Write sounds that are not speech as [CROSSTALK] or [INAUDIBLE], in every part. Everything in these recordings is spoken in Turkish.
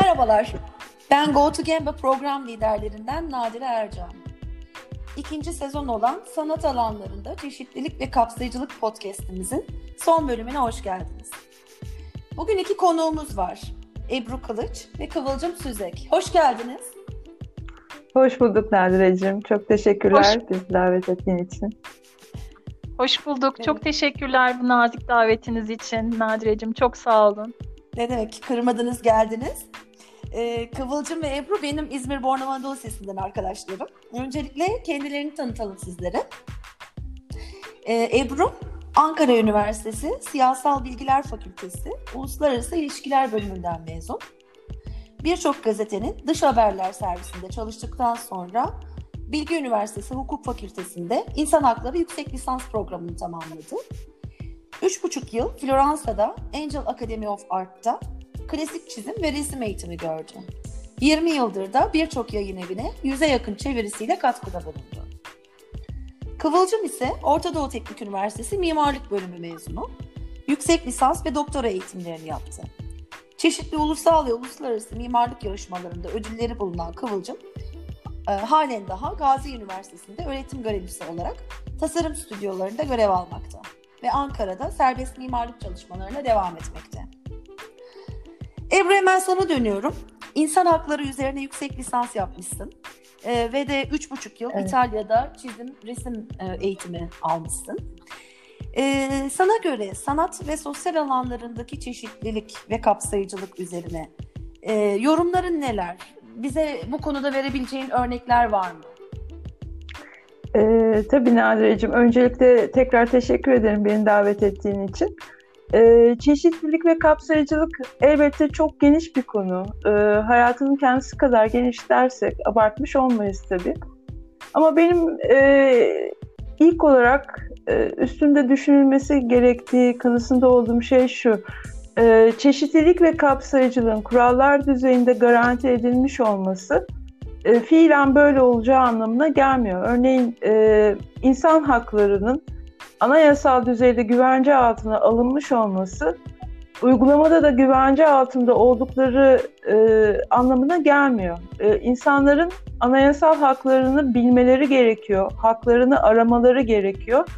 Merhabalar, ben Go to Gemba program liderlerinden Nadire Ercan. İkinci sezon olan sanat alanlarında çeşitlilik ve kapsayıcılık podcastimizin son bölümüne hoş geldiniz. Bugün iki konuğumuz var. Ebru Kılıç ve Kıvılcım Süzek. Hoş geldiniz. Hoş bulduk Nadire'cim. Çok teşekkürler Hoş... bizi davet ettiğin için. Hoş bulduk. Evet. Çok teşekkürler bu nazik davetiniz için Nadire'cim. Çok sağ olun. Ne demek kırmadınız geldiniz. Ee, Kıvılcım ve Ebru benim İzmir Bornova Anadolu Lisesi'nden arkadaşlarım. Öncelikle kendilerini tanıtalım sizlere. Ee, Ebru Ankara Üniversitesi Siyasal Bilgiler Fakültesi Uluslararası İlişkiler Bölümünden mezun. Birçok gazetenin dış haberler servisinde çalıştıktan sonra Bilgi Üniversitesi Hukuk Fakültesi'nde İnsan Hakları Yüksek Lisans programını tamamladı. Üç buçuk yıl Floransa'da Angel Academy of Art'ta klasik çizim ve resim eğitimi gördü. 20 yıldır da birçok yayın evine yüze yakın çevirisiyle katkıda bulundu. Kıvılcım ise Orta Doğu Teknik Üniversitesi Mimarlık Bölümü mezunu. Yüksek lisans ve doktora eğitimlerini yaptı. Çeşitli ulusal ve uluslararası mimarlık yarışmalarında ödülleri bulunan Kıvılcım, e, halen daha Gazi Üniversitesi'nde öğretim görevlisi olarak tasarım stüdyolarında görev almakta ve Ankara'da serbest mimarlık çalışmalarına devam etmekte. Ebru hemen sana dönüyorum. İnsan hakları üzerine yüksek lisans yapmışsın. Ee, ve de üç buçuk yıl evet. İtalya'da çizim, resim e, eğitimi almışsın. Ee, sana göre sanat ve sosyal alanlarındaki çeşitlilik ve kapsayıcılık üzerine e, yorumların neler? Bize bu konuda verebileceğin örnekler var mı? Ee, tabii Nadire'cim. Öncelikle tekrar teşekkür ederim beni davet ettiğin için. Ee, çeşitlilik ve kapsayıcılık elbette çok geniş bir konu. Ee, hayatının kendisi kadar geniş dersek abartmış olmayız tabii. Ama benim e, ilk olarak e, üstünde düşünülmesi gerektiği kanısında olduğum şey şu. E, çeşitlilik ve kapsayıcılığın kurallar düzeyinde garanti edilmiş olması e, fiilen böyle olacağı anlamına gelmiyor. Örneğin e, insan haklarının anayasal düzeyde güvence altına alınmış olması uygulamada da güvence altında oldukları e, anlamına gelmiyor. E, insanların anayasal haklarını bilmeleri gerekiyor, haklarını aramaları gerekiyor.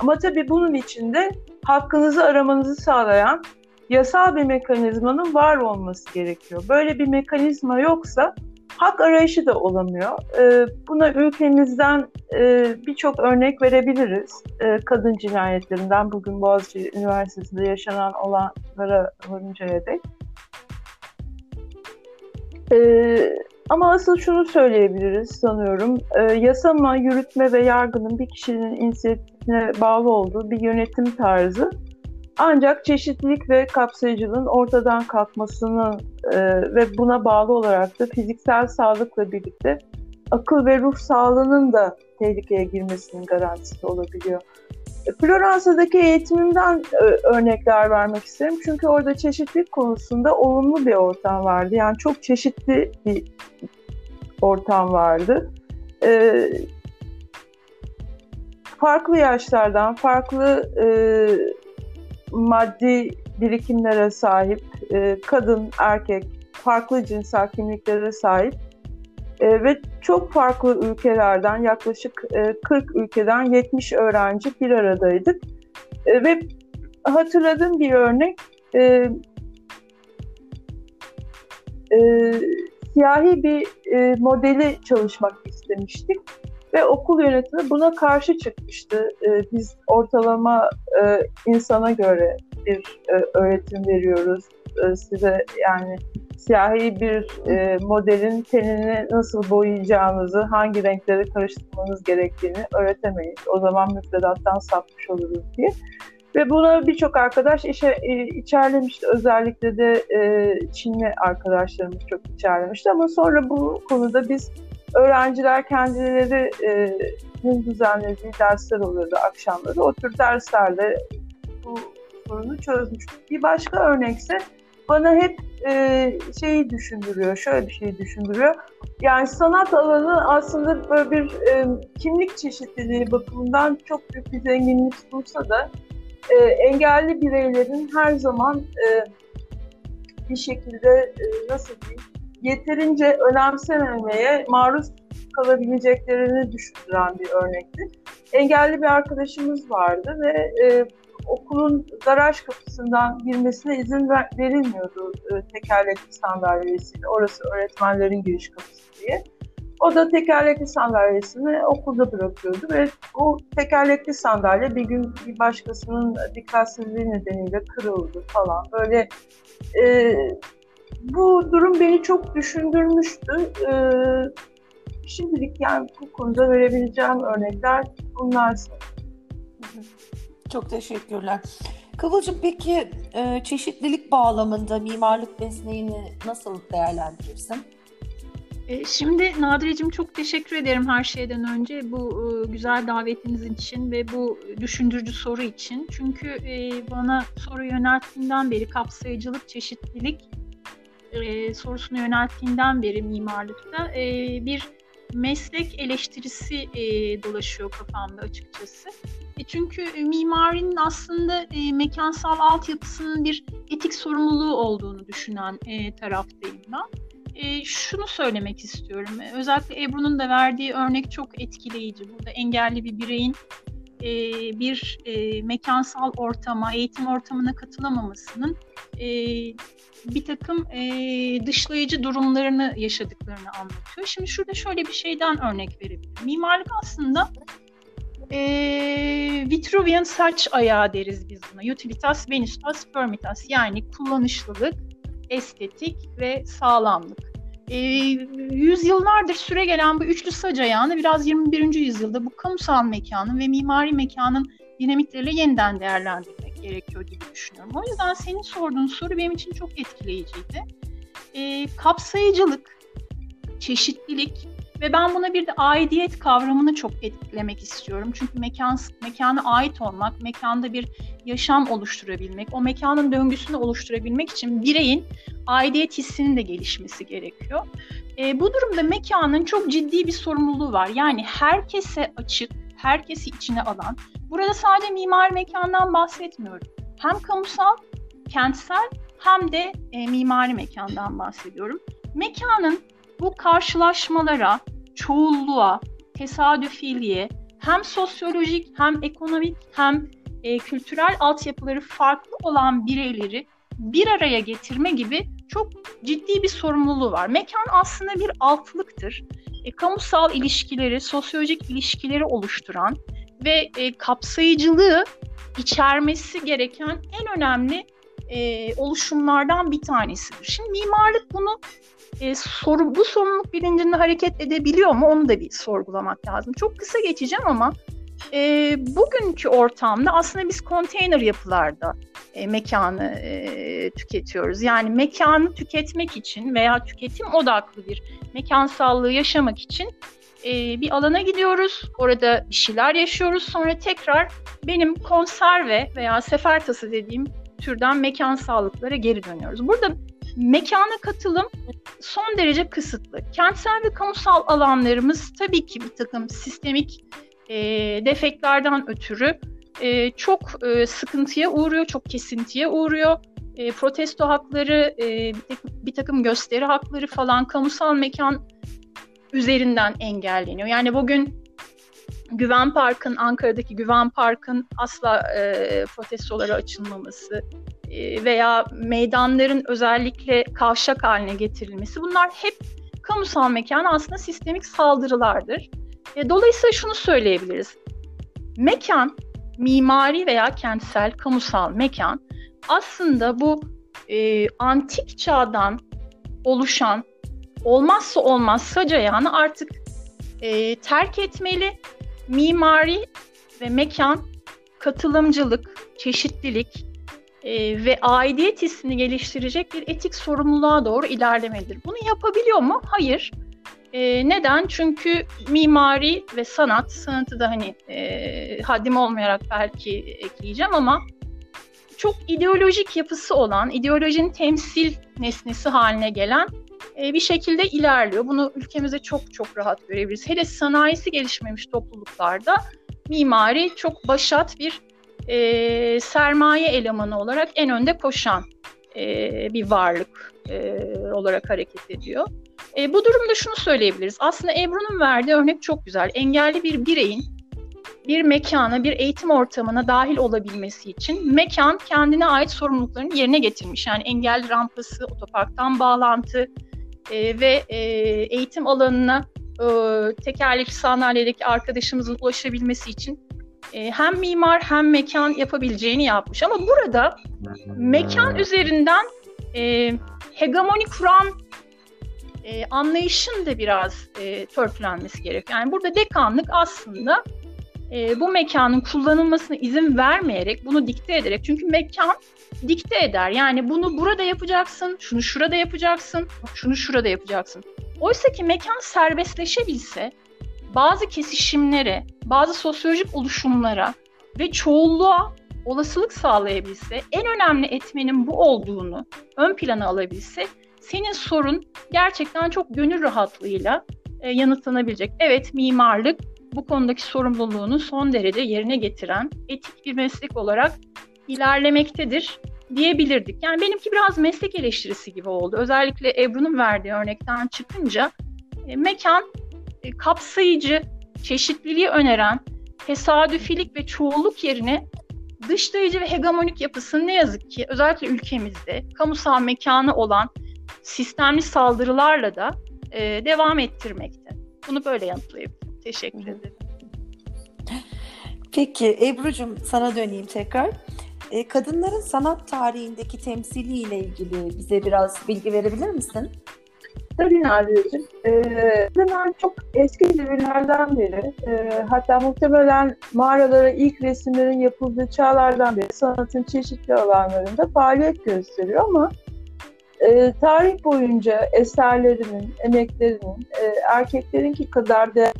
Ama tabii bunun içinde hakkınızı aramanızı sağlayan yasal bir mekanizmanın var olması gerekiyor. Böyle bir mekanizma yoksa hak arayışı da olamıyor. E, buna ülkemizden e, birçok örnek verebiliriz. E, kadın cinayetlerinden bugün Boğaziçi Üniversitesi'nde yaşanan olanlara varıncaya dek. E, ama asıl şunu söyleyebiliriz sanıyorum. E, yasama, yürütme ve yargının bir kişinin inisiyatifine bağlı olduğu bir yönetim tarzı ancak çeşitlilik ve kapsayıcılığın ortadan kalkmasını e, ve buna bağlı olarak da fiziksel sağlıkla birlikte akıl ve ruh sağlığının da tehlikeye girmesinin garantisi olabiliyor. E, Floransa'daki eğitimimden e, örnekler vermek isterim. Çünkü orada çeşitlilik konusunda olumlu bir ortam vardı. Yani çok çeşitli bir ortam vardı. E, farklı yaşlardan, farklı e, maddi birikimlere sahip, e, kadın, erkek, farklı cinsel kimliklere sahip e, ve çok farklı ülkelerden yaklaşık e, 40 ülkeden 70 öğrenci bir aradaydık. E, ve hatırladığım bir örnek e, e, siyahi bir e, modeli çalışmak istemiştik ve okul yönetimi buna karşı çıkmıştı. E, biz ortalama e, insana göre bir e, öğretim veriyoruz. E, size yani siyahi bir e, modelin tenini nasıl boyayacağınızı, hangi renkleri karıştırmanız gerektiğini öğretemeyiz. O zaman müfredattan sapmış oluruz diye. Ve buna birçok arkadaş işe, e, içerlemişti. Özellikle de e, Çinli arkadaşlarımız çok içerlemişti. Ama sonra bu konuda biz öğrenciler kendileri e, düzenlediği dersler oluyordu akşamları. O tür derslerde bu sorunu çözmüş. Bir başka örnekse bana hep e, şeyi düşündürüyor, şöyle bir şey düşündürüyor. Yani sanat alanı aslında böyle bir e, kimlik çeşitliliği bakımından çok büyük bir zenginlik sunsa da e, engelli bireylerin her zaman e, bir şekilde e, nasıl diyeyim yeterince önemsememeye maruz kalabileceklerini düşündüren bir örnekti. Engelli bir arkadaşımız vardı ve e, okulun garaj kapısından girmesine izin ver, verilmiyordu e, tekerlekli sandalyesiyle. Orası öğretmenlerin giriş kapısı diye. O da tekerlekli sandalyesini okulda bırakıyordu ve o tekerlekli sandalye bir gün bir başkasının dikkatsizliği nedeniyle kırıldı falan. Böyle e, bu durum beni çok düşündürmüştü. E, şimdilik yani bu konuda verebileceğim örnekler bunlar. Çok teşekkürler. Kıvılcım peki e, çeşitlilik bağlamında mimarlık mesleğini nasıl değerlendirirsin? E, şimdi Nadire'cim çok teşekkür ederim her şeyden önce bu e, güzel davetiniz için ve bu düşündürücü soru için. Çünkü e, bana soru yönelttiğinden beri kapsayıcılık, çeşitlilik sorusunu yönelttiğinden beri mimarlıkta bir meslek eleştirisi dolaşıyor kafamda açıkçası. çünkü mimarinin aslında mekansal altyapısının bir etik sorumluluğu olduğunu düşünen taraftayım ben e, şunu söylemek istiyorum. Özellikle Ebru'nun da verdiği örnek çok etkileyici. Burada engelli bir bireyin e, bir e, mekansal ortama, eğitim ortamına katılamamasının e, bir takım e, dışlayıcı durumlarını yaşadıklarını anlatıyor. Şimdi şurada şöyle bir şeyden örnek verebilirim. Mimarlık aslında e, Vitruvian saç ayağı deriz biz buna. Utilitas, Venustas, Firmitas yani kullanışlılık, estetik ve sağlamlık e, yüzyıllardır süre gelen bu üçlü sac ayağını biraz 21. yüzyılda bu kamusal mekanın ve mimari mekanın dinamikleriyle yeniden değerlendirmek gerekiyor gibi düşünüyorum. O yüzden senin sorduğun soru benim için çok etkileyiciydi. E, kapsayıcılık, çeşitlilik ve ben buna bir de aidiyet kavramını çok etkilemek istiyorum. Çünkü mekan, mekana ait olmak, mekanda bir yaşam oluşturabilmek, o mekanın döngüsünü oluşturabilmek için bireyin aidiyet hissinin de gelişmesi gerekiyor. E, bu durumda mekanın çok ciddi bir sorumluluğu var. Yani herkese açık, herkesi içine alan. Burada sadece mimar mekandan bahsetmiyorum. Hem kamusal, kentsel hem de e, mimari mekandan bahsediyorum. Mekanın bu karşılaşmalara, çoğulluğa, tesadüfiliğe hem sosyolojik hem ekonomik hem e, kültürel altyapıları farklı olan bireyleri bir araya getirme gibi çok ciddi bir sorumluluğu var. Mekan aslında bir altlıktır. E, kamusal ilişkileri, sosyolojik ilişkileri oluşturan ve e, kapsayıcılığı içermesi gereken en önemli e, oluşumlardan bir tanesidir. Şimdi mimarlık bunu e, soru, bu sorumluluk bilincinde hareket edebiliyor mu onu da bir sorgulamak lazım. Çok kısa geçeceğim ama e, bugünkü ortamda aslında biz konteyner yapılarda e, mekanı e, tüketiyoruz. Yani mekanı tüketmek için veya tüketim odaklı bir mekansallığı yaşamak için e, bir alana gidiyoruz. Orada bir şeyler yaşıyoruz. Sonra tekrar benim konserve veya sefertası dediğim türden mekansallıklara geri dönüyoruz. Burada mekana katılım son derece kısıtlı. Kentsel ve kamusal alanlarımız tabii ki bir takım sistemik e, defektlerden ötürü e, çok e, sıkıntıya uğruyor, çok kesintiye uğruyor. E, protesto hakları, e, bir takım gösteri hakları falan kamusal mekan üzerinden engelleniyor. Yani bugün Güven Park'ın, Ankara'daki Güven Park'ın asla e, protestolara açılmaması e, veya meydanların özellikle kavşak haline getirilmesi bunlar hep kamusal mekana aslında sistemik saldırılardır. E, dolayısıyla şunu söyleyebiliriz. Mekan, mimari veya kentsel, kamusal mekan aslında bu e, antik çağdan oluşan olmazsa olmaz sac ayağını artık e, terk etmeli. Mimari ve mekan katılımcılık, çeşitlilik e, ve aidiyet hissini geliştirecek bir etik sorumluluğa doğru ilerlemelidir. Bunu yapabiliyor mu? Hayır. E, neden? Çünkü mimari ve sanat, sanatı da hani e, haddim olmayarak belki ekleyeceğim ama çok ideolojik yapısı olan, ideolojinin temsil nesnesi haline gelen e, bir şekilde ilerliyor. Bunu ülkemizde çok çok rahat görebiliriz. Hele sanayisi gelişmemiş topluluklarda mimari çok başat bir e, sermaye elemanı olarak en önde koşan e, bir varlık e, olarak hareket ediyor. E, bu durumda şunu söyleyebiliriz. Aslında Ebru'nun verdiği örnek çok güzel. Engelli bir bireyin bir mekana, bir eğitim ortamına dahil olabilmesi için mekan kendine ait sorumluluklarını yerine getirmiş. Yani engelli rampası, otoparktan bağlantı e, ve e, eğitim alanına e, tekerlekli sandalyedeki arkadaşımızın ulaşabilmesi için e, hem mimar hem mekan yapabileceğini yapmış. Ama burada mekan üzerinden e, hegemoni kuran e, anlayışın da biraz e, törpülenmesi gerekiyor. Yani burada dekanlık aslında e, bu mekanın kullanılmasına izin vermeyerek, bunu dikte ederek, çünkü mekan dikte eder. Yani bunu burada yapacaksın, şunu şurada yapacaksın, şunu şurada yapacaksın. Oysa ki mekan serbestleşebilse, bazı kesişimlere, bazı sosyolojik oluşumlara ve çoğulluğa olasılık sağlayabilse, en önemli etmenin bu olduğunu ön plana alabilse, senin sorun gerçekten çok gönül rahatlığıyla e, yanıtlanabilecek. Evet mimarlık bu konudaki sorumluluğunu son derece yerine getiren etik bir meslek olarak ilerlemektedir diyebilirdik. Yani benimki biraz meslek eleştirisi gibi oldu. Özellikle Ebru'nun verdiği örnekten çıkınca e, mekan e, kapsayıcı, çeşitliliği öneren, tesadüfilik ve çoğulluk yerine dışlayıcı ve hegemonik yapısını ne yazık ki özellikle ülkemizde kamusal mekanı olan sistemli saldırılarla da e, devam ettirmekte. Bunu böyle yanıtlayabilirim. Teşekkür ederim. Peki Ebru'cum sana döneyim tekrar. E, kadınların sanat tarihindeki temsiliyle ilgili bize biraz bilgi verebilir misin? Tabii Nadire'cim. Ee, kadınlar çok eski devirlerden beri, e, hatta muhtemelen mağaralara ilk resimlerin yapıldığı çağlardan beri sanatın çeşitli alanlarında faaliyet gösteriyor ama e, tarih boyunca eserlerinin, emeklerinin e, erkeklerinki kadar değer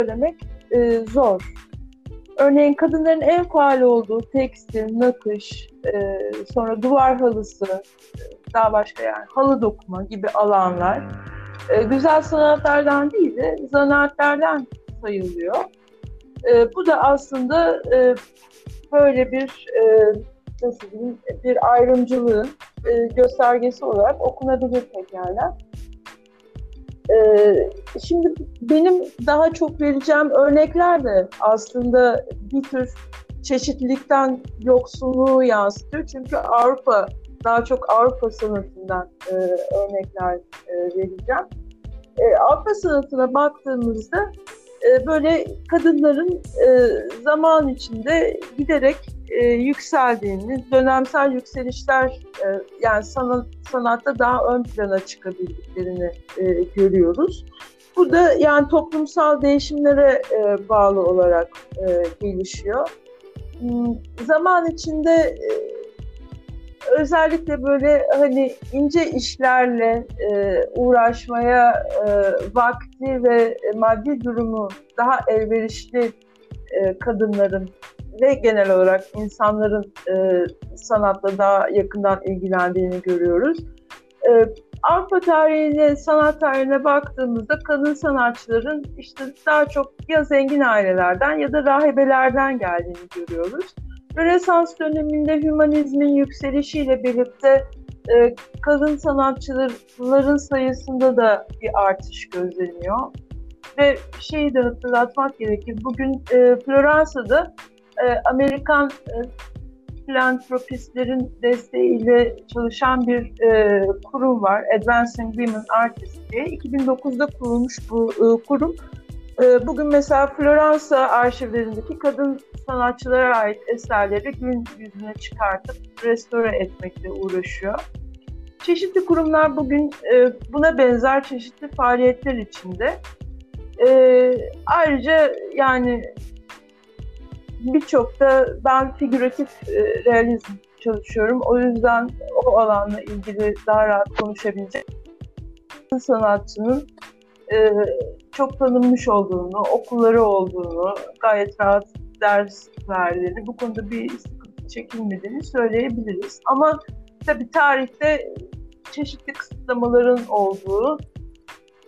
söylemek e, zor. Örneğin kadınların en faal olduğu tekstil, nakış, e, sonra duvar halısı, daha başka yani halı dokuma gibi alanlar e, güzel sanatlardan değil de zanaatlerden sayılıyor. E, bu da aslında e, böyle bir e, nasıl bir ayrımcılığın e, göstergesi olarak okunabilir pekala. Ee, şimdi benim daha çok vereceğim örnekler de aslında bir tür çeşitlilikten yoksunluğu yansıtıyor. Çünkü Avrupa, daha çok Avrupa sanatından e, örnekler e, vereceğim. E, Avrupa sanatına baktığımızda e, böyle kadınların e, zaman içinde giderek e, yükseldiğini, dönemsel yükselişler e, yani sanat, sanatta daha ön plana çıkabildiklerini e, görüyoruz. Bu da yani toplumsal değişimlere e, bağlı olarak e, gelişiyor. Hmm, zaman içinde e, özellikle böyle hani ince işlerle e, uğraşmaya e, vakti ve maddi durumu daha elverişli kadınların ve genel olarak insanların e, sanatla daha yakından ilgilendiğini görüyoruz. E, Avrupa tarihine, sanat tarihine baktığımızda kadın sanatçıların işte daha çok ya zengin ailelerden ya da rahibelerden geldiğini görüyoruz. Rönesans döneminde hümanizmin yükselişiyle birlikte e, kadın sanatçıların sayısında da bir artış gözleniyor. Ve şeyi de hatırlatmak gerekir. Bugün e, Floransa'da e, Amerikan e, filantropistlerin desteğiyle çalışan bir e, kurum var. Advancing Women Artists diye. 2009'da kurulmuş bu e, kurum. Bugün mesela Floransa arşivlerindeki kadın sanatçılara ait eserleri gün yüzüne çıkartıp restore etmekle uğraşıyor. Çeşitli kurumlar bugün buna benzer çeşitli faaliyetler içinde. Ayrıca yani birçok da ben figüratif e, realizm çalışıyorum. O yüzden o alanla ilgili daha rahat konuşabilecek sanatçının e, çok tanınmış olduğunu, okulları olduğunu, gayet rahat ders verdiğini, bu konuda bir sıkıntı çekilmediğini söyleyebiliriz. Ama tabii tarihte çeşitli kısıtlamaların olduğu,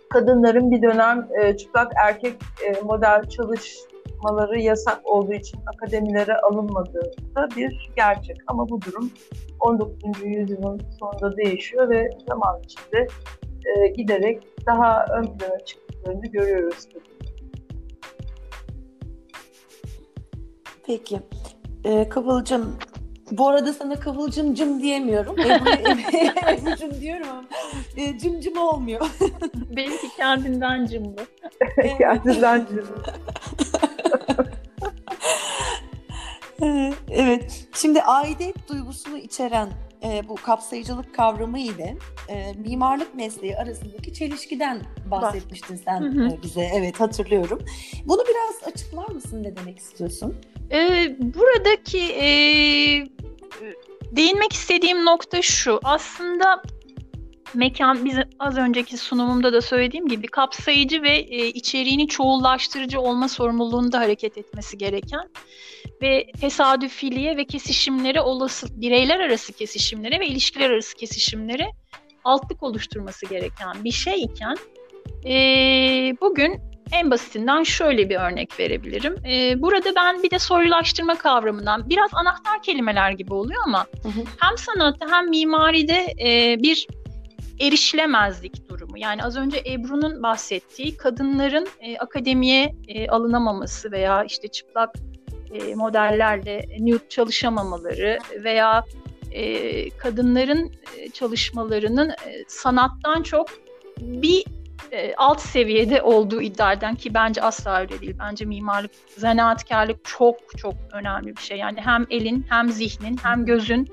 kadınların bir dönem e, çıplak erkek e, model çalış çıkmaları yasak olduğu için akademilere alınmadığı da bir gerçek. Ama bu durum 19. yüzyılın sonunda değişiyor ve zaman içinde e, giderek daha ön plana çıktıklarını görüyoruz. Peki. Ee, Kıvılcım, bu arada sana Kıvılcımcım diyemiyorum. Ebru'cum [LAUGHS] diyorum ama e, cımcım olmuyor. Benimki kendinden cımlı. [LAUGHS] kendinden cımlı. Evet. Şimdi aidiyet duygusunu içeren e, bu kapsayıcılık kavramı ile e, mimarlık mesleği arasındaki çelişkiden bahsetmiştin sen hı hı. E, bize. Evet hatırlıyorum. Bunu biraz açıklar mısın ne demek istiyorsun? Ee, buradaki e, değinmek istediğim nokta şu. Aslında mekan biz az önceki sunumumda da söylediğim gibi kapsayıcı ve e, içeriğini çoğullaştırıcı olma sorumluluğunda hareket etmesi gereken ve tesadüfiliğe ve kesişimlere olası bireyler arası kesişimlere ve ilişkiler arası kesişimlere altlık oluşturması gereken bir şey iken e, bugün en basitinden şöyle bir örnek verebilirim. E, burada ben bir de soylulaştırma kavramından biraz anahtar kelimeler gibi oluyor ama Hı hı. hem sanatta hem mimaride e, bir erişilemezlik durumu. Yani az önce Ebru'nun bahsettiği kadınların e, akademiye e, alınamaması veya işte çıplak e, modellerle nude çalışamamaları veya e, kadınların e, çalışmalarının e, sanattan çok bir e, alt seviyede olduğu iddia eden ki bence asla öyle değil. Bence mimarlık, zanaatkarlık çok çok önemli bir şey. Yani hem elin hem zihnin hem gözün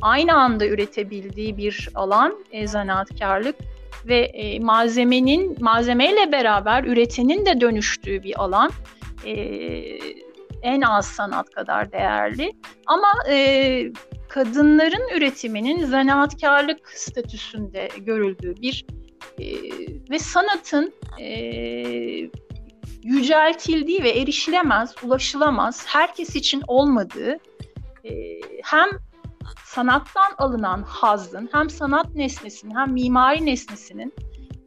aynı anda üretebildiği bir alan e, zanaatkarlık ve e, malzemenin malzemeyle beraber üretenin de dönüştüğü bir alan. E, en az sanat kadar değerli. Ama e, kadınların üretiminin zanaatkarlık statüsünde görüldüğü bir e, ve sanatın e, yüceltildiği ve erişilemez, ulaşılamaz, herkes için olmadığı e, hem sanattan alınan hazzın hem sanat nesnesinin hem mimari nesnesinin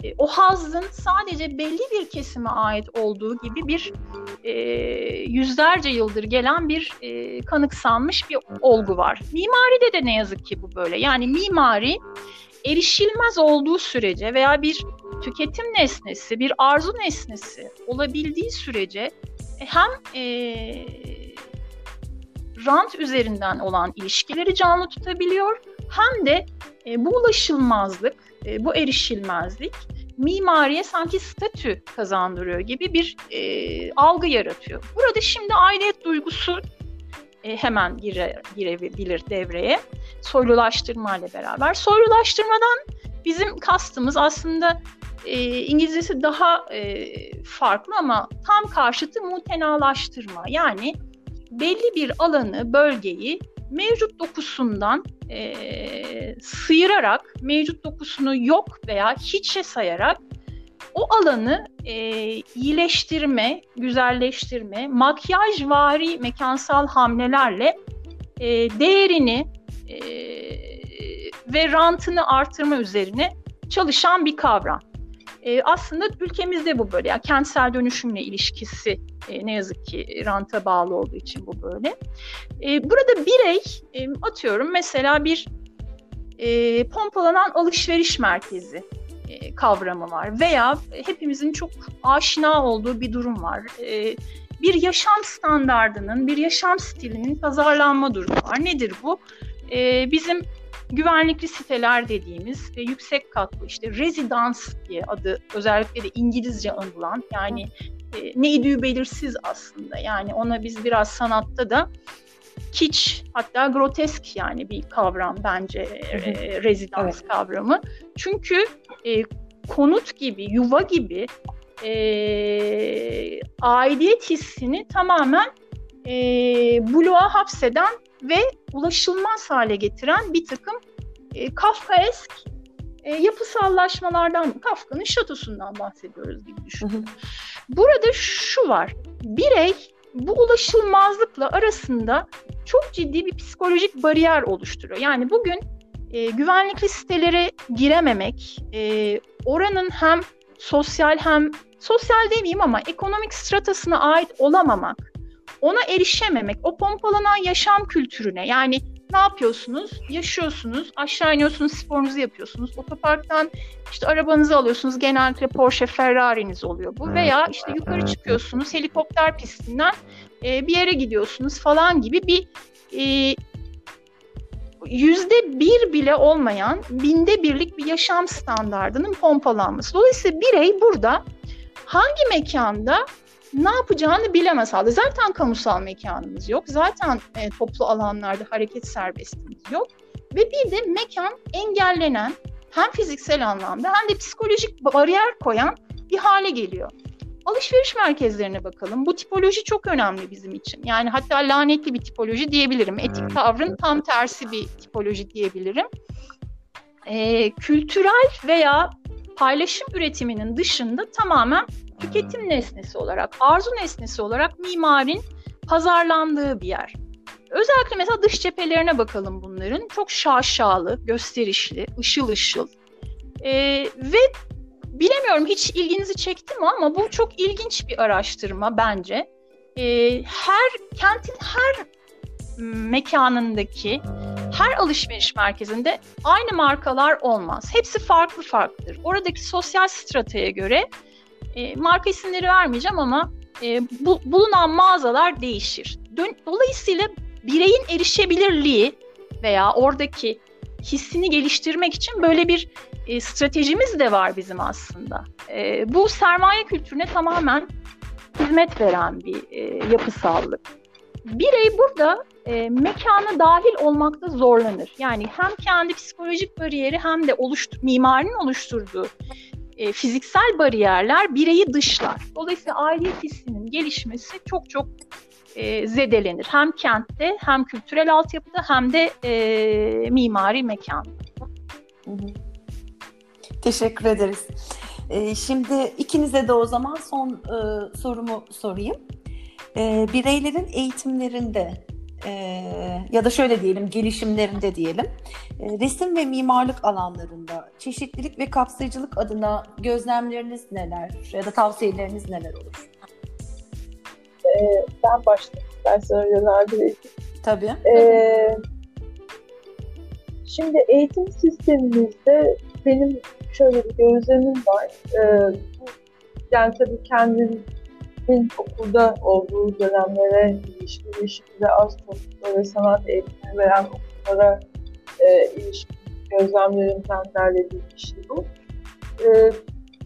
e, o hazzın sadece belli bir kesime ait olduğu gibi bir e, yüzlerce yıldır gelen bir e, kanıksanmış bir olgu var. Mimaride de ne yazık ki bu böyle. Yani mimari erişilmez olduğu sürece veya bir tüketim nesnesi, bir arzu nesnesi olabildiği sürece e, hem e, rant üzerinden olan ilişkileri canlı tutabiliyor hem de e, bu ulaşılmazlık, e, bu erişilmezlik mimariye sanki statü kazandırıyor gibi bir e, algı yaratıyor. Burada şimdi aidiyet duygusu e, hemen gire, girebilir devreye soylulaştırma ile beraber. Soylulaştırmadan bizim kastımız aslında e, İngilizcesi daha e, farklı ama tam karşıtı mutenalaştırma. Yani belli bir alanı, bölgeyi mevcut dokusundan e, sıyırarak, mevcut dokusunu yok veya hiçe sayarak o alanı e, iyileştirme, güzelleştirme, makyajvari mekansal hamlelerle e, değerini e, ve rantını artırma üzerine çalışan bir kavram. E, aslında ülkemizde bu böyle. Yani kentsel dönüşümle ilişkisi e, ne yazık ki ranta bağlı olduğu için bu böyle. E, burada birey e, atıyorum mesela bir e, pompalanan alışveriş merkezi e, kavramı var veya hepimizin çok aşina olduğu bir durum var. E, bir yaşam standardının, bir yaşam stilinin pazarlanma durumu var. Nedir bu? E, bizim güvenlikli siteler dediğimiz ve yüksek katlı işte rezidans diye adı özellikle de İngilizce anılan yani e, neydi belirsiz aslında. Yani ona biz biraz sanatta da kiç hatta grotesk yani bir kavram bence e, rezidans evet. kavramı. Çünkü e, konut gibi, yuva gibi e, aidiyet hissini tamamen e, bloğa hapseden ve ulaşılmaz hale getiren bir takım e, Kafkaesk e, yapısallaşmalardan, Kafka'nın şatosundan bahsediyoruz gibi düşünün. Burada şu var, birey bu ulaşılmazlıkla arasında çok ciddi bir psikolojik bariyer oluşturuyor. Yani bugün e, güvenlikli sitelere girememek, e, oranın hem sosyal hem sosyal demeyeyim ama ekonomik stratasına ait olamamak, ona erişememek, o pompalanan yaşam kültürüne yani ne yapıyorsunuz? Yaşıyorsunuz, aşağı iniyorsunuz, sporunuzu yapıyorsunuz. Otoparktan işte arabanızı alıyorsunuz. Genellikle Porsche, Ferrari'niz oluyor bu. Veya işte yukarı çıkıyorsunuz, helikopter pistinden e, bir yere gidiyorsunuz falan gibi bir e, yüzde bir bile olmayan binde birlik bir yaşam standardının pompalanması. Dolayısıyla birey burada hangi mekanda ne yapacağını bilemez halde. Zaten kamusal mekanımız yok. Zaten e, toplu alanlarda hareket serbestliğimiz yok. Ve bir de mekan engellenen hem fiziksel anlamda hem de psikolojik bariyer koyan bir hale geliyor. Alışveriş merkezlerine bakalım. Bu tipoloji çok önemli bizim için. Yani hatta lanetli bir tipoloji diyebilirim. Etik tavrın tam tersi bir tipoloji diyebilirim. Ee, kültürel veya paylaşım üretiminin dışında tamamen tüketim nesnesi olarak, arzu nesnesi olarak mimarin pazarlandığı bir yer. Özellikle mesela dış cephelerine bakalım bunların. Çok şaşalı, gösterişli, ışıl ışıl. Ee, ve bilemiyorum hiç ilginizi çekti mi ama bu çok ilginç bir araştırma bence. Ee, her kentin her mekanındaki her alışveriş merkezinde aynı markalar olmaz. Hepsi farklı farklıdır. Oradaki sosyal strataya göre e, marka isimleri vermeyeceğim ama e, bu, bulunan mağazalar değişir. Dolayısıyla bireyin erişebilirliği veya oradaki hissini geliştirmek için böyle bir e, stratejimiz de var bizim aslında. E, bu sermaye kültürüne tamamen hizmet veren bir e, yapısallık. Birey burada e, mekana dahil olmakta zorlanır. Yani hem kendi psikolojik bariyeri hem de oluştur mimarinin oluşturduğu e, fiziksel bariyerler bireyi dışlar. Dolayısıyla aidiyet hissinin gelişmesi çok çok e, zedelenir. Hem kentte hem kültürel altyapıda hem de e, mimari mekan. Teşekkür ederiz. E, şimdi ikinize de o zaman son e, sorumu sorayım. E, bireylerin eğitimlerinde e, ya da şöyle diyelim gelişimlerinde diyelim e, resim ve mimarlık alanlarında çeşitlilik ve kapsayıcılık adına gözlemleriniz neler ya da tavsiyeleriniz neler olur? Ee, ben başlayayım. Ben sana yönlendireyim. Tabii. Ee, şimdi eğitim sistemimizde benim şöyle bir gözlemim var. Ee, yani tabii kendim okulda olduğu dönemlere ilişkin şimdi az çok böyle sanat eğitimi veren okullara e, ilişkin gözlemlerimden derlediğim bir şey bu. E,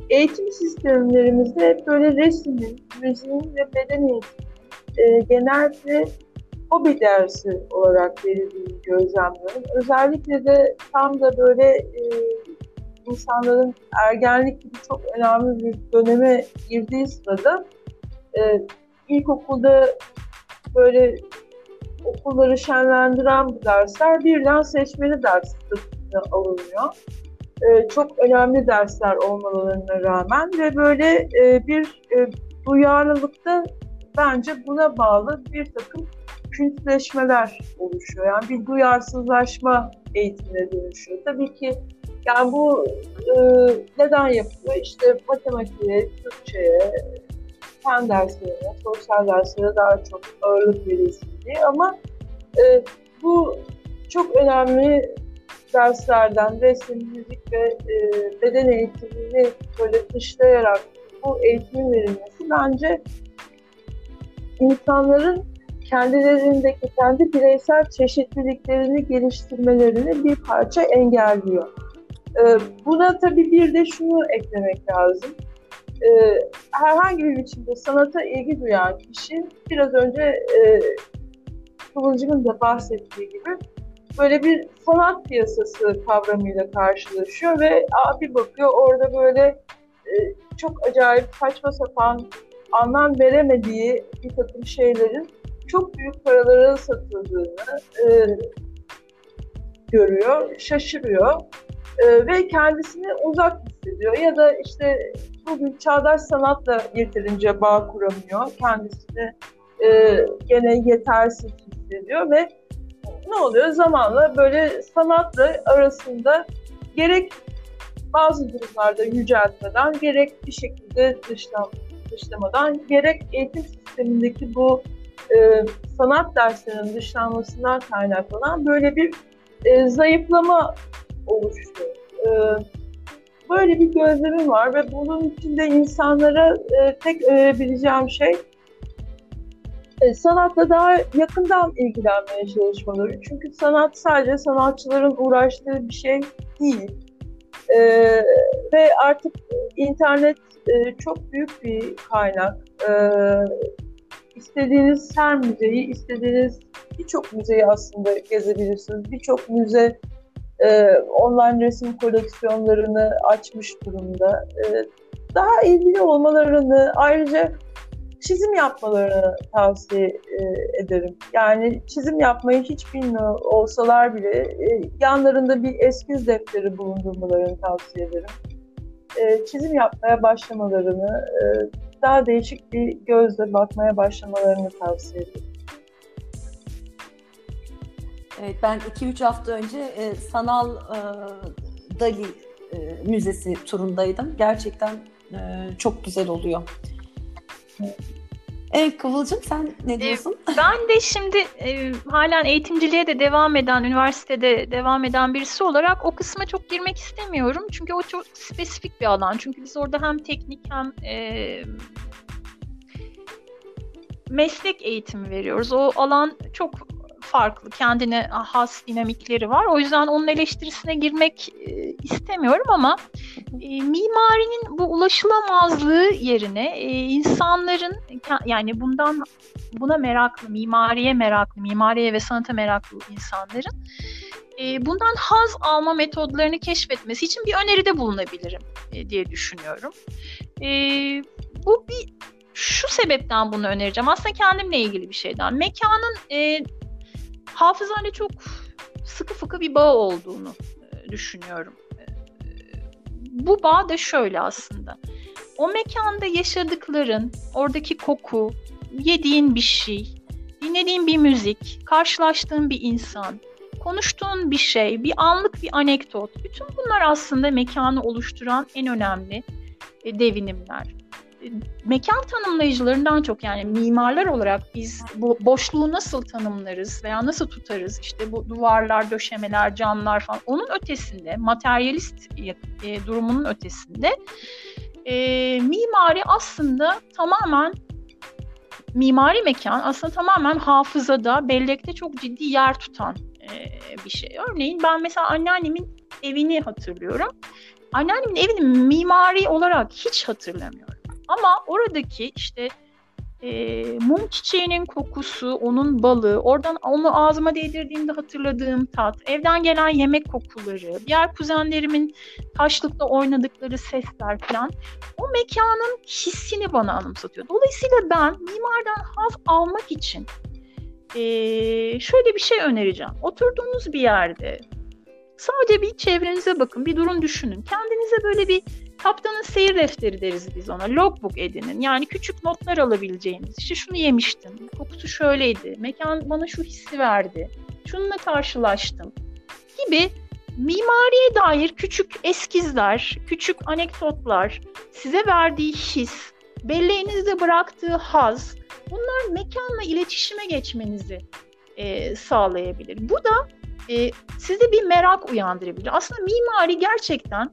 eğitim sistemlerimizde böyle resmin, müziğin ve beden eğitimi e, genelde hobi dersi olarak verildiğini gözlemliyorum. Özellikle de tam da böyle e, insanların ergenlik gibi çok önemli bir döneme girdiği sırada e, ilkokulda böyle okulları şenlendiren bu dersler birden seçmeli ders alınıyor. E, çok önemli dersler olmalarına rağmen ve böyle e, bir e, duyarlılıkta bence buna bağlı bir takım kültleşmeler oluşuyor. Yani bir duyarsızlaşma eğitimine dönüşüyor. Tabii ki yani bu e, neden yapılıyor? İşte matematiğe, Türkçe'ye, fen derslerine, sosyal derslere daha çok ağırlık verilsin diye ama e, bu çok önemli derslerden resim, müzik ve e, beden eğitimini böyle dışlayarak bu eğitimin verilmesi bence insanların kendilerindeki kendi bireysel çeşitliliklerini geliştirmelerini bir parça engelliyor. Ee, buna tabii bir de şunu eklemek lazım e, herhangi bir biçimde sanata ilgi duyan kişi biraz önce e, Kıvılcım'ın da bahsettiği gibi böyle bir sanat piyasası kavramıyla karşılaşıyor ve bir bakıyor orada böyle e, çok acayip saçma sapan anlam veremediği bir takım şeylerin çok büyük paralara satıldığını e, görüyor, şaşırıyor e, ve kendisini uzak hissediyor. Ya da işte bugün çağdaş sanatla yeterince bağ kuramıyor. Kendisini e, gene yetersiz hissediyor ve ne oluyor? Zamanla böyle sanatla arasında gerek bazı durumlarda yüceltmeden gerek bir şekilde dışlam, dışlamadan gerek eğitim sistemindeki bu e, sanat derslerinin dışlanmasından kaynaklanan böyle bir e, zayıflama oluştu. E, böyle bir gözlemim var ve bunun içinde insanlara e, tek önerebileceğim şey e, sanatla daha yakından ilgilenmeye çalışmaları. Çünkü sanat sadece sanatçıların uğraştığı bir şey değil. E, ve artık internet e, çok büyük bir kaynak. E, istediğiniz her müzeyi, istediğiniz birçok müzeyi aslında gezebilirsiniz. Birçok müze e, online resim koleksiyonlarını açmış durumda. E, daha ilgili olmalarını, ayrıca çizim yapmalarını tavsiye e, ederim. Yani çizim yapmayı hiç bilmiyor olsalar bile e, yanlarında bir eskiz defteri bulundurmalarını tavsiye ederim. E, çizim yapmaya başlamalarını, e, daha değişik bir gözle bakmaya başlamalarını tavsiye ederim. Evet, ben 2-3 hafta önce e, Sanal e, Dali e, Müzesi turundaydım. Gerçekten e, çok güzel oluyor. Evet Kıvılcım sen ne diyorsun? [LAUGHS] Ben de şimdi e, halen eğitimciliğe de devam eden, üniversitede devam eden birisi olarak o kısma çok girmek istemiyorum. Çünkü o çok spesifik bir alan. Çünkü biz orada hem teknik hem e, meslek eğitimi veriyoruz. O alan çok farklı, kendine has dinamikleri var. O yüzden onun eleştirisine girmek e, istemiyorum ama e, mimarinin bu ulaşılamazlığı yerine e, insanların yani bundan buna meraklı, mimariye meraklı, mimariye ve sanata meraklı insanların e, bundan haz alma metodlarını keşfetmesi için bir öneride bulunabilirim e, diye düşünüyorum. E, bu bir şu sebepten bunu önereceğim. Aslında kendimle ilgili bir şeyden. Mekanın e, hafızayla çok sıkı fıkı bir bağ olduğunu e, düşünüyorum. E, bu bağ da şöyle aslında. O mekanda yaşadıkların, oradaki koku, yediğin bir şey, dinlediğin bir müzik, karşılaştığın bir insan, konuştuğun bir şey, bir anlık bir anekdot. Bütün bunlar aslında mekanı oluşturan en önemli e, devinimler mekan tanımlayıcılarından çok yani mimarlar olarak biz bu boşluğu nasıl tanımlarız veya nasıl tutarız işte bu duvarlar, döşemeler, camlar falan onun ötesinde materyalist e, durumunun ötesinde e, mimari aslında tamamen mimari mekan aslında tamamen hafızada, bellekte çok ciddi yer tutan e, bir şey. Örneğin ben mesela anneannemin evini hatırlıyorum. Anneannemin evini mimari olarak hiç hatırlamıyorum. Ama oradaki işte e, mum çiçeğinin kokusu, onun balı, oradan onu ağzıma değdirdiğimde hatırladığım tat, evden gelen yemek kokuları, diğer kuzenlerimin taşlıkta oynadıkları sesler falan o mekanın hissini bana anımsatıyor. Dolayısıyla ben mimardan haz almak için e, şöyle bir şey önereceğim. Oturduğunuz bir yerde sadece bir çevrenize bakın, bir durun düşünün. Kendinize böyle bir Kaptanın seyir defteri deriz biz ona. Logbook edinin. Yani küçük notlar alabileceğiniz. İşte şunu yemiştim. Kokusu şöyleydi. Mekan bana şu hissi verdi. Şununla karşılaştım. Gibi mimariye dair küçük eskizler, küçük anekdotlar, size verdiği his, belleğinizde bıraktığı haz, bunlar mekanla iletişime geçmenizi e, sağlayabilir. Bu da e, sizde bir merak uyandırabilir. Aslında mimari gerçekten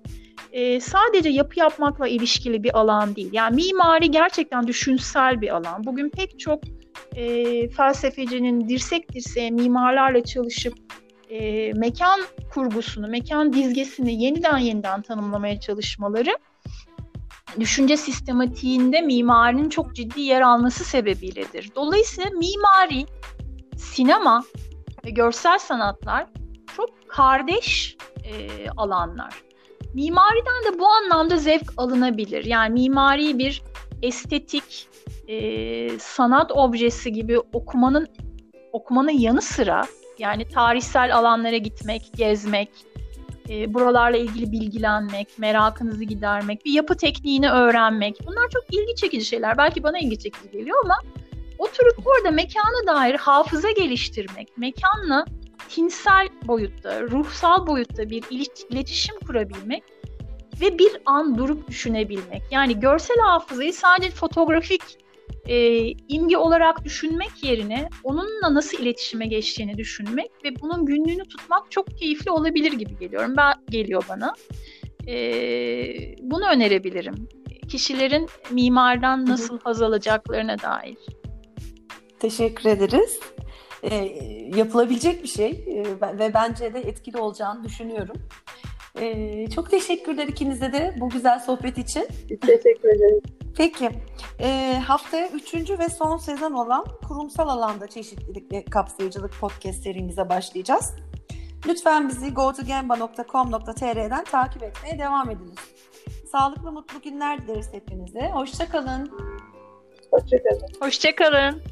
e, sadece yapı yapmakla ilişkili bir alan değil. Yani mimari gerçekten düşünsel bir alan. Bugün pek çok e, felsefecinin dirsek dirseğe mimarlarla çalışıp e, mekan kurgusunu, mekan dizgesini yeniden yeniden tanımlamaya çalışmaları düşünce sistematiğinde mimarinin çok ciddi yer alması sebebiyledir. Dolayısıyla mimari, sinema ve görsel sanatlar çok kardeş e, alanlar. Mimariden de bu anlamda zevk alınabilir. Yani mimari bir estetik e, sanat objesi gibi okumanın okumanın yanı sıra yani tarihsel alanlara gitmek, gezmek, e, buralarla ilgili bilgilenmek, merakınızı gidermek, bir yapı tekniğini öğrenmek. Bunlar çok ilgi çekici şeyler. Belki bana ilgi çekici geliyor ama oturup orada mekana dair hafıza geliştirmek, mekanla tinsel boyutta, ruhsal boyutta bir iletişim kurabilmek ve bir an durup düşünebilmek. Yani görsel hafızayı sadece fotoğrafik e, imge olarak düşünmek yerine onunla nasıl iletişime geçtiğini düşünmek ve bunun günlüğünü tutmak çok keyifli olabilir gibi geliyorum. Ben geliyor bana. E, bunu önerebilirim. Kişilerin mimardan nasıl haz alacaklarına dair. Teşekkür ederiz. E, yapılabilecek bir şey e, ve bence de etkili olacağını düşünüyorum. E, çok teşekkürler ikinize de bu güzel sohbet için. Teşekkür ederim. Peki, e, haftaya üçüncü ve son sezon olan kurumsal alanda çeşitlilik ve kapsayıcılık podcast serimize başlayacağız. Lütfen bizi gotogemba.com.tr'den takip etmeye devam ediniz. Sağlıklı, mutlu günler dileriz hepinize. Hoşçakalın. Hoşçakalın. Hoşçakalın.